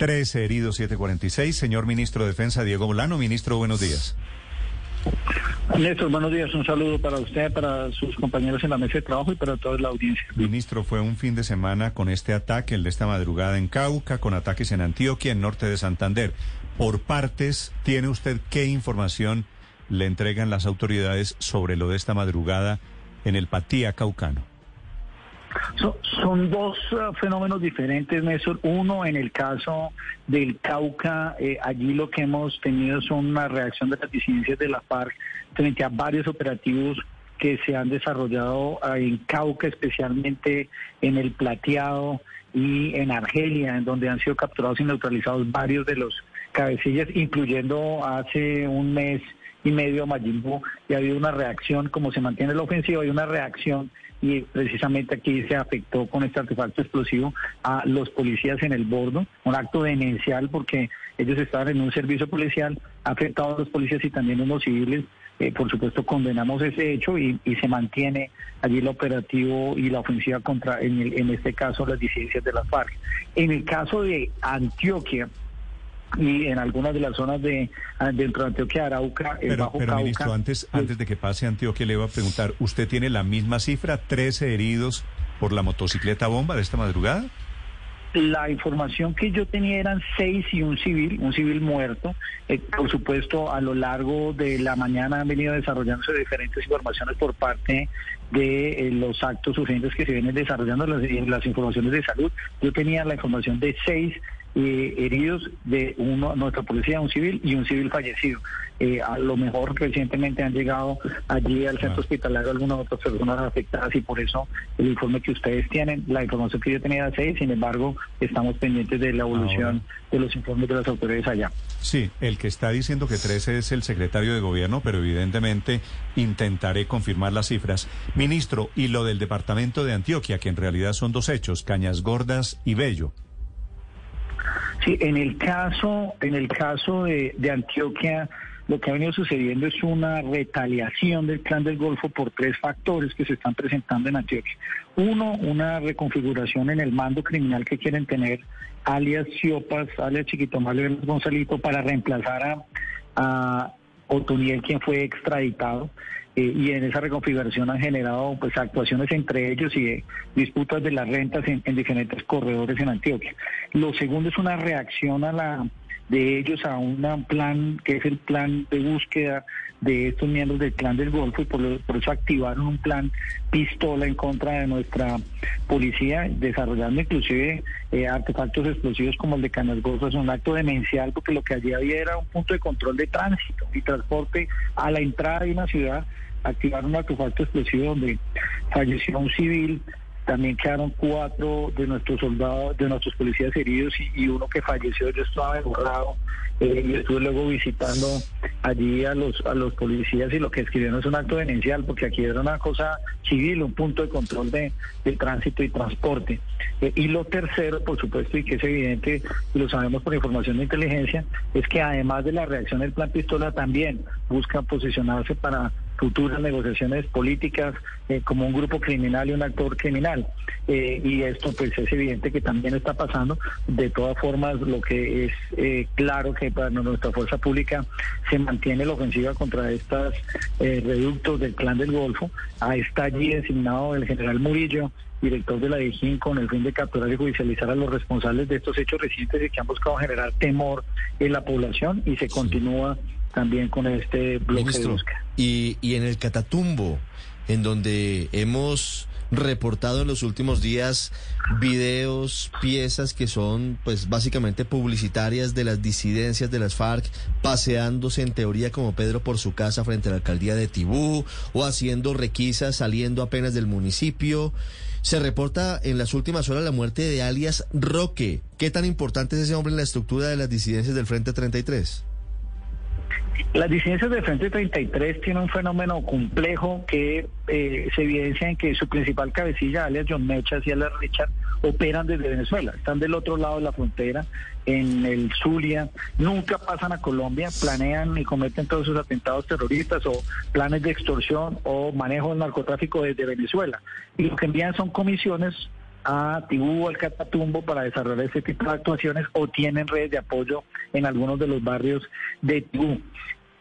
13 heridos, 746. Señor ministro de Defensa, Diego Bolano. Ministro, buenos días. Néstor, buenos días. Un saludo para usted, para sus compañeros en la mesa de trabajo y para toda la audiencia. Ministro, fue un fin de semana con este ataque, el de esta madrugada en Cauca, con ataques en Antioquia, en norte de Santander. Por partes, ¿tiene usted qué información le entregan las autoridades sobre lo de esta madrugada en el Patía Caucano? Son dos uh, fenómenos diferentes, Néstor. Uno, en el caso del Cauca, eh, allí lo que hemos tenido es una reacción de las disidencias de la FARC frente a varios operativos que se han desarrollado uh, en Cauca, especialmente en el Plateado y en Argelia, en donde han sido capturados y neutralizados varios de los cabecillas, incluyendo hace un mes y medio a Mayimbu, y ha habido una reacción, como se mantiene la ofensiva, hay una reacción y precisamente aquí se afectó con este artefacto explosivo a los policías en el bordo, un acto demencial porque ellos estaban en un servicio policial, ha afectado a los policías y también a los civiles. Eh, por supuesto condenamos ese hecho y, se mantiene allí el operativo y la ofensiva contra, en, en este caso, las disidencias de las FARC. En el caso de Antioquia, y en algunas de las zonas de ah, dentro de Antioquia, Arauca, el pero, pero ministro, antes, pues antes de que pase Antioquia, le iba a preguntar, ¿usted tiene la misma cifra, 13 heridos por la motocicleta bomba de esta madrugada? La información que yo tenía eran seis y un civil, un civil muerto. Eh, por supuesto, a lo largo de la mañana han venido desarrollándose diferentes informaciones por parte de eh, los actos urgentes que se vienen desarrollando, las, las informaciones de salud. Yo tenía la información de seis eh, heridos de uno, nuestra policía, un civil y un civil fallecido. Eh, a lo mejor recientemente han llegado allí al centro hospitalario algunas otras personas afectadas y por eso el informe que ustedes tienen, la información que yo tenía de seis, sin embargo, estamos pendientes de la evolución de los informes de las autoridades allá. Sí, el que está diciendo que 13 es el secretario de gobierno, pero evidentemente intentaré confirmar las cifras. Ministro, y lo del departamento de Antioquia, que en realidad son dos hechos, Cañas Gordas y Bello. Sí, en el caso, en el caso de, Antioquia, lo que ha venido sucediendo es una retaliación del clan del Golfo por tres factores que se están presentando en Antioquia. Uno, una reconfiguración en el mando criminal que quieren tener alias Ciopas, alias Chiquito Mario Gonzalito, para reemplazar a, a Otoniel, quien fue extraditado. Eh, y en esa reconfiguración han generado pues actuaciones entre ellos y disputas de las rentas en, diferentes corredores en Antioquia. Lo segundo es una reacción a la de ellos a un plan que es el plan de búsqueda de estos miembros del clan del Golfo y por, eso activaron un plan pistola en contra de nuestra policía, desarrollando inclusive eh, artefactos explosivos como el de Canas Golfo. Es un acto demencial porque lo que allí había era un punto de control de tránsito y transporte a la entrada de una ciudad. Activaron un artefacto explosivo donde falleció un civil, también quedaron cuatro de nuestros soldados, de nuestros policías heridos y, uno que falleció. Yo estaba borrado eh, y estuve luego visitando allí a los a los policías y lo que escribieron es un acto denuncial porque aquí era una cosa civil, un punto de control de, tránsito y transporte. Eh, y lo tercero, por supuesto, y que es evidente, y lo sabemos por información de inteligencia, es que además de la reacción del plan pistola también buscan posicionarse para futuras negociaciones políticas eh, como un grupo criminal y un actor criminal. Eh, y esto pues es evidente que también está pasando. De todas formas, lo que es eh, claro que para nuestra fuerza pública se mantiene la ofensiva contra estos reductos del clan del Golfo. Ahí está allí designado el general Murillo, director de la DIJÍN, con el fin de capturar y judicializar a los responsables de estos hechos recientes y que han buscado generar temor en la población y se continúa también con este bloque de búsqueda. Y, y en el Catatumbo, en donde hemos reportado en los últimos días videos, piezas que son pues básicamente publicitarias de las disidencias de las FARC paseándose en teoría como Pedro por su casa frente a la alcaldía de Tibú o haciendo requisas saliendo apenas del municipio. Se reporta en las últimas horas la muerte de alias Roque. ¿Qué tan importante es ese hombre en la estructura de las disidencias del Frente 33? Las disidencias del Frente 33 tienen un fenómeno complejo que eh, se evidencia en que su principal cabecilla, alias John Mechas y alias Richard, operan desde Venezuela. Están del otro lado de la frontera, en el Zulia. Nunca pasan a Colombia, planean y cometen todos sus atentados terroristas o planes de extorsión o manejo del narcotráfico desde Venezuela. Y lo que envían son comisiones a Tibú o al Catatumbo para desarrollar este tipo de actuaciones o tienen redes de apoyo en algunos de los barrios de Tibú.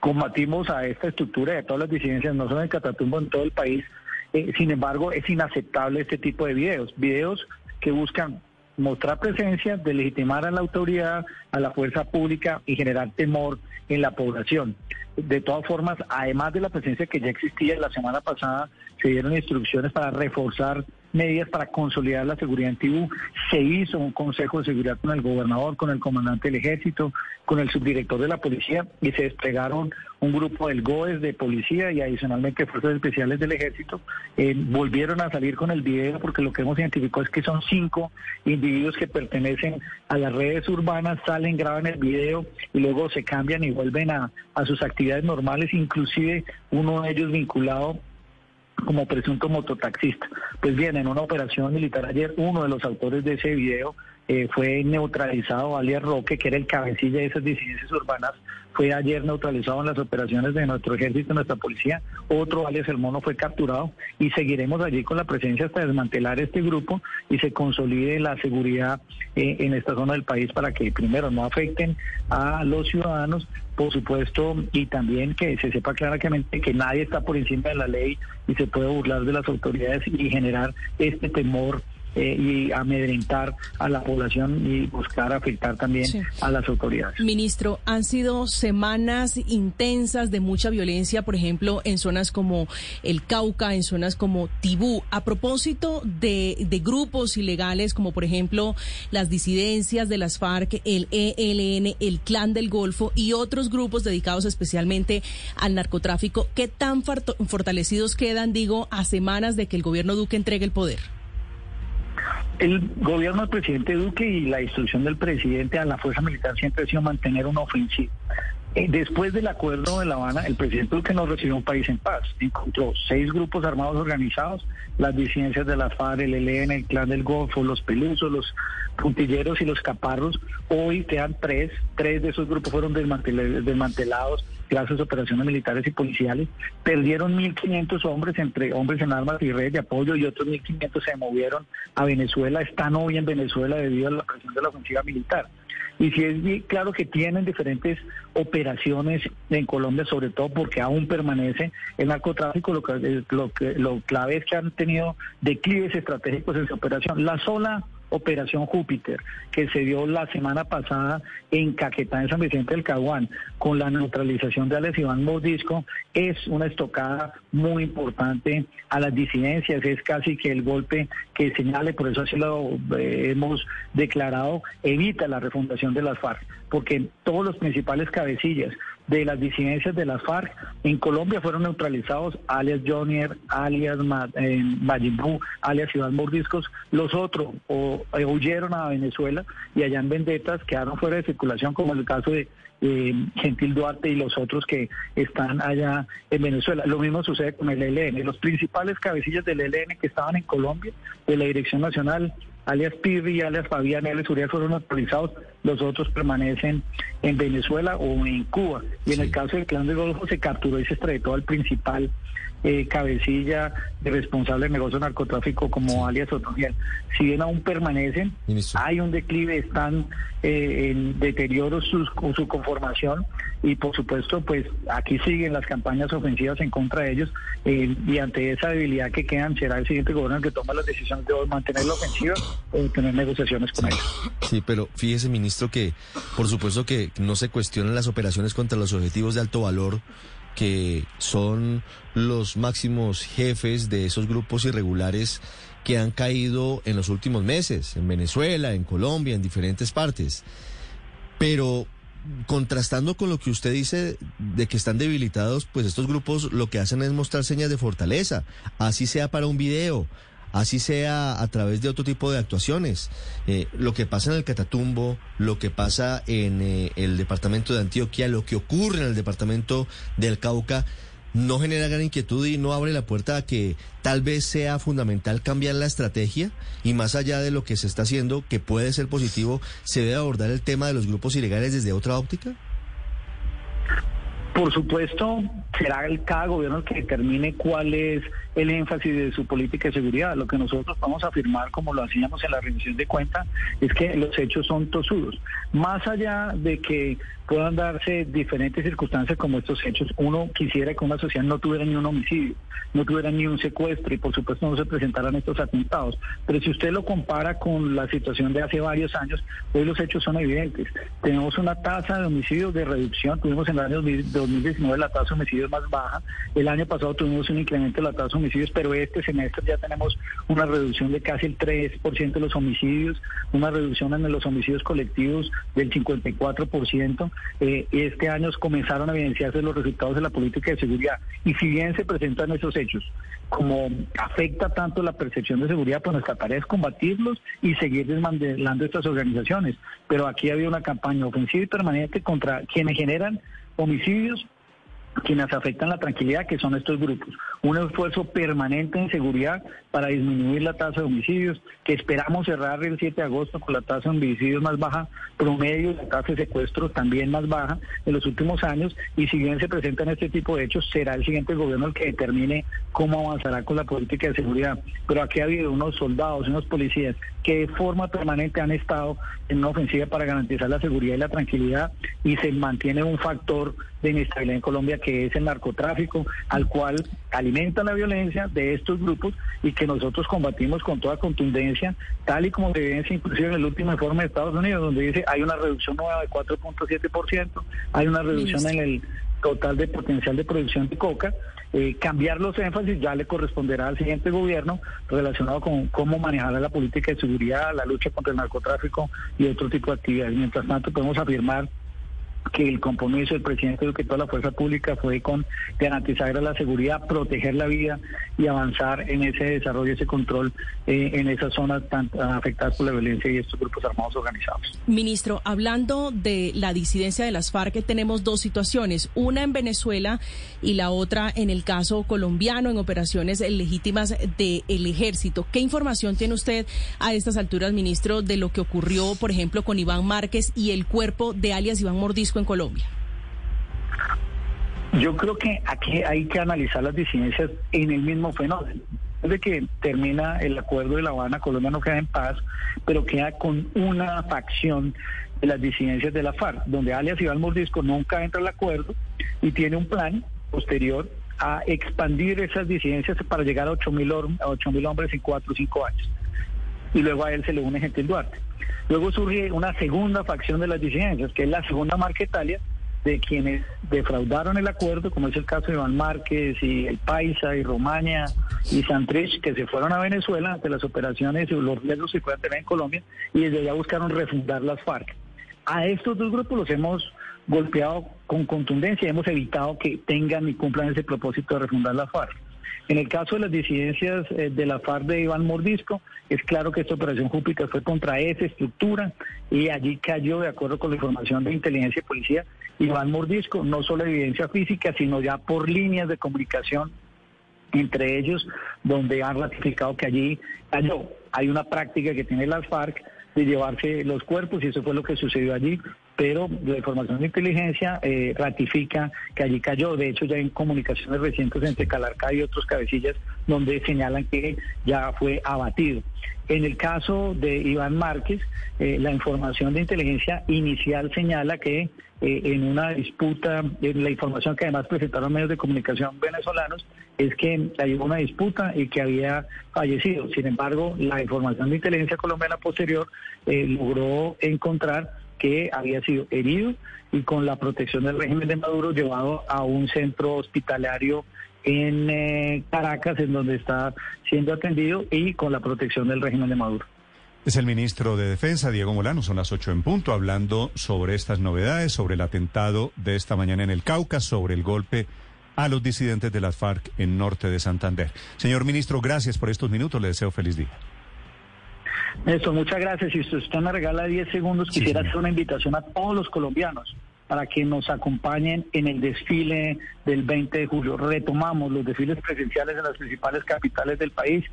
Combatimos a esta estructura y a todas las disidencias, no solo en Catatumbo, en todo el país. Eh, sin embargo, es inaceptable este tipo de videos, videos que buscan mostrar presencia, delegitimar a la autoridad, a la fuerza pública y generar temor en la población. De todas formas, además de la presencia que ya existía la semana pasada, se dieron instrucciones para reforzar medidas para consolidar la seguridad en Tibú. Se hizo un consejo de seguridad con el gobernador, con el comandante del ejército, con el subdirector de la policía y se desplegaron un grupo del GOES de policía y adicionalmente fuerzas especiales del ejército. Eh, volvieron a salir con el video porque lo que hemos identificado es que son cinco individuos que pertenecen a las redes urbanas, salen, graban el video y luego se cambian y vuelven a, a sus actividades normales, inclusive uno de ellos vinculado como presunto mototaxista. Pues bien, en una operación militar ayer, uno de los autores de ese video eh, fue neutralizado, alias Roque, que era el cabecilla de esas disidencias urbanas, fue ayer neutralizado en las operaciones de nuestro ejército nuestra policía. Otro, alias El Mono, fue capturado y seguiremos allí con la presencia hasta desmantelar este grupo y se consolide la seguridad eh, en esta zona del país para que primero no afecten a los ciudadanos, por supuesto, y también que se sepa claramente que nadie está por encima de la ley y se puede burlar de las autoridades y generar este temor eh, y amedrentar a la población y buscar afectar también a las autoridades. Ministro, han sido semanas intensas de mucha violencia, por ejemplo, en zonas como el Cauca, en zonas como Tibú. A propósito de, de grupos ilegales, como por ejemplo las disidencias de las FARC, el ELN, el Clan del Golfo y otros grupos dedicados especialmente al narcotráfico, ¿qué tan fortalecidos quedan, digo, a semanas de que el gobierno Duque entregue el poder? El gobierno del presidente Duque y la instrucción del presidente a la fuerza militar siempre ha sido mantener una ofensiva. Eh, después del acuerdo de La Habana, el presidente Duque no recibió un país en paz. Encontró seis grupos armados organizados, las disidencias de la FARC, el ELN, el Clan del Golfo, los Pelusos, los Puntilleros y los Caparros. Hoy quedan tres, tres de esos grupos fueron desmantelados gracias a operaciones militares y policiales. Perdieron 1.500 hombres, entre hombres en armas y redes de apoyo, y otros 1.500 se movieron a Venezuela. Están hoy en Venezuela debido a la presión de la ofensiva militar. Y si es claro que tienen diferentes operaciones en Colombia, sobre todo porque aún permanece el narcotráfico, lo, que, lo, que, lo clave es que han tenido declives estratégicos en su operación. La sola Operación Júpiter, que se dio la semana pasada en Caquetá, en San Vicente del Caguán, con la neutralización de Alex Iván Mordisco, es una estocada muy importante a las disidencias, es casi que el golpe que señale, por eso así lo eh, hemos declarado, evita la refundación de las FARC, porque todos los principales cabecillas, de las disidencias de las FARC en Colombia fueron neutralizados, alias Jonier, alias eh, alias Iván Mordiscos. Los otros o, eh, huyeron a Venezuela y allá en Vendetas quedaron fuera de circulación, como en el caso de eh, Gentil Duarte y los otros que están allá en Venezuela. Lo mismo sucede con el ELN. Los principales cabecillas del ELN que estaban en Colombia, de la Dirección Nacional, alias Pirri, alias Fabián, alias Uriel fueron neutralizados, los otros permanecen en Venezuela o en Cuba. Y en el caso del clan de Golfo se capturó y se extraditó al principal eh, cabecilla de responsable de negocio narcotráfico como alias Otogiel. Si bien aún permanecen, hay un declive, están eh, en deterioro su, su conformación y por supuesto pues aquí siguen las campañas ofensivas en contra de ellos eh, y ante esa debilidad que quedan será el siguiente gobierno que toma las decisiones de mantener la ofensiva o tener negociaciones con ellos. Sí, pero fíjese ministro que por supuesto que no se cuestionan las operaciones contra los objetivos de alto valor que son los máximos jefes de esos grupos irregulares que han caído en los últimos meses, en Venezuela, en Colombia, en diferentes partes. Pero contrastando con lo que usted dice de que están debilitados, pues estos grupos lo que hacen es mostrar señas de fortaleza, así sea para un video, así sea a través de otro tipo de actuaciones. Eh, lo que pasa en el Catatumbo, lo que pasa en eh, el departamento de Antioquia, lo que ocurre en el departamento del Cauca, no genera gran inquietud y no abre la puerta a que tal vez sea fundamental cambiar la estrategia y más allá de lo que se está haciendo, que puede ser positivo, se debe abordar el tema de los grupos ilegales desde otra óptica? Por supuesto, será el cada gobierno el que determine cuál es el énfasis de su política de seguridad. Lo que nosotros vamos a afirmar, como lo hacíamos en la rendición de cuenta, es que los hechos son tosudos. Más allá de que puedan darse diferentes circunstancias como estos hechos, uno quisiera que una sociedad no tuviera ni un homicidio, no tuviera ni un secuestro y por supuesto no se presentaran estos atentados. Pero si usted lo compara con la situación de hace varios años, hoy los hechos son evidentes. Tenemos una tasa de homicidios de reducción, tuvimos en el año 2019 la tasa de homicidios más baja, el año pasado tuvimos un incremento de la tasa de homicidios, pero este semestre ya tenemos una reducción de casi el 3% de los homicidios, una reducción en los homicidios colectivos del 54%. Eh, este año comenzaron a evidenciarse los resultados de la política de seguridad. Y si bien se presentan esos hechos, como afecta tanto la percepción de seguridad, pues nuestra tarea es combatirlos y seguir desmantelando estas organizaciones. Pero aquí había una campaña ofensiva y permanente contra quienes generan homicidios quienes afectan la tranquilidad, que son estos grupos. Un esfuerzo permanente en seguridad para disminuir la tasa de homicidios, que esperamos cerrar el 7 de agosto con la tasa de homicidios más baja, promedio, la tasa de secuestros también más baja en los últimos años, y si bien se presentan este tipo de hechos, será el siguiente gobierno el que determine cómo avanzará con la política de seguridad. Pero aquí ha habido unos soldados, unos policías que de forma permanente han estado en una ofensiva para garantizar la seguridad y la tranquilidad, y se mantiene un factor de inestabilidad en Colombia que es el narcotráfico, al cual alimenta la violencia de estos grupos y que nosotros combatimos con toda contundencia, tal y como se evidencia inclusive en el último informe de Estados Unidos, donde dice hay una reducción nueva de 4.7%, hay una reducción en el total de potencial de producción de coca. Eh, cambiar los énfasis ya le corresponderá al siguiente gobierno relacionado con cómo manejar la política de seguridad, la lucha contra el narcotráfico y otro tipo de actividades. Mientras tanto, podemos afirmar que el compromiso del presidente de que toda la fuerza pública fue con garantizar la seguridad, proteger la vida y avanzar en ese desarrollo, ese control eh, en esas zonas tan, afectadas por la violencia y estos grupos armados organizados. Ministro, hablando de la disidencia de las FARC, tenemos dos situaciones, una en Venezuela y la otra en el caso colombiano, en operaciones legítimas del ejército. ¿Qué información tiene usted a estas alturas, ministro, de lo que ocurrió, por ejemplo, con Iván Márquez y el cuerpo de alias Iván Mordisco? En Colombia? Yo creo que aquí hay que analizar las disidencias en el mismo fenómeno. Desde que termina el acuerdo de La Habana, Colombia no queda en paz, pero queda con una facción de las disidencias de la FARC, donde alias Iván Mordisco nunca entra al acuerdo y tiene un plan posterior a expandir esas disidencias para llegar a 8 mil hombres en 4 o 5 años. Y luego a él se le une Gentil Duarte. Luego surge una segunda facción de las disidencias, que es la segunda marca Italia, de quienes defraudaron el acuerdo, como es el caso de Iván Márquez y El Paisa y Romaña y Santrich, que se fueron a Venezuela ante las operaciones y los riesgos que puedan tener en Colombia, y desde allá buscaron refundar las FARC. A estos dos grupos los hemos golpeado con contundencia, hemos evitado que tengan y cumplan ese propósito de refundar las FARC. En el caso de las disidencias eh, de la FARC de Iván Mordisco, es claro que esta operación Júpiter fue contra esa estructura y allí cayó, de acuerdo con la información de inteligencia y policía, Iván Mordisco, no solo evidencia física, sino ya por líneas de comunicación entre ellos, donde han ratificado que allí cayó. Hay una práctica que tiene las FARC de llevarse los cuerpos y eso fue lo que sucedió allí pero la información de inteligencia eh, ratifica que allí cayó. De hecho, ya hay comunicaciones recientes entre Calarca y otros cabecillas donde señalan que ya fue abatido. En el caso de Iván Márquez, eh, la información de inteligencia inicial señala que eh, en una disputa, en la información que además presentaron medios de comunicación venezolanos, es que hay una disputa y que había fallecido. Sin embargo, la información de inteligencia colombiana posterior logró encontrar que había sido herido y con la protección del régimen de Maduro llevado a un centro hospitalario en eh, Caracas, en donde está siendo atendido y con la protección del régimen de Maduro. Es el ministro de Defensa, Diego Molano, son las ocho en punto, hablando sobre estas novedades, sobre el atentado de esta mañana en el Cauca, sobre el golpe a los disidentes de las FARC en norte de Santander. Señor ministro, gracias por estos minutos, le deseo feliz día. Néstor, muchas gracias. Si usted me regala 10 segundos, quisiera hacer una invitación a todos los colombianos para que nos acompañen en el desfile del 20 de julio. Retomamos los desfiles presenciales en las principales capitales del país.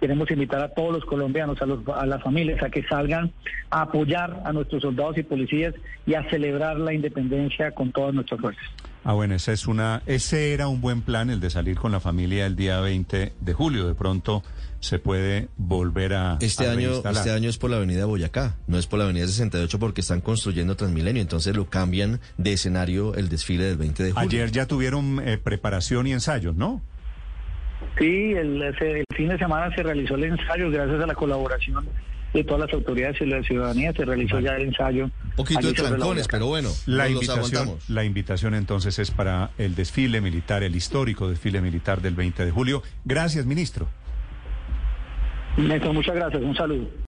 queremos invitar a todos los colombianos, a, los, a las familias, a que salgan a apoyar a nuestros soldados y policías y a celebrar la independencia con todas nuestras fuerzas. Ah, bueno, esa es una, ese era un buen plan, el de salir con la familia el día 20 de julio. De pronto se puede volver a. Este, a año, este año es por la avenida Boyacá, no es por la avenida 68 porque están construyendo Transmilenio, entonces lo cambian de escenario el desfile del 20 de julio. Ayer ya tuvieron eh, preparación y ensayos, ¿no? Sí, el, fin de semana se realizó el ensayo gracias a la colaboración de todas las autoridades y la ciudadanía. Se realizó ya el ensayo. Un poquito de trancones, pero bueno, La invitación, aguantamos. la invitación entonces es para el desfile militar, el histórico desfile militar del 20 de julio. Gracias, ministro. Néstor, muchas gracias. Un saludo.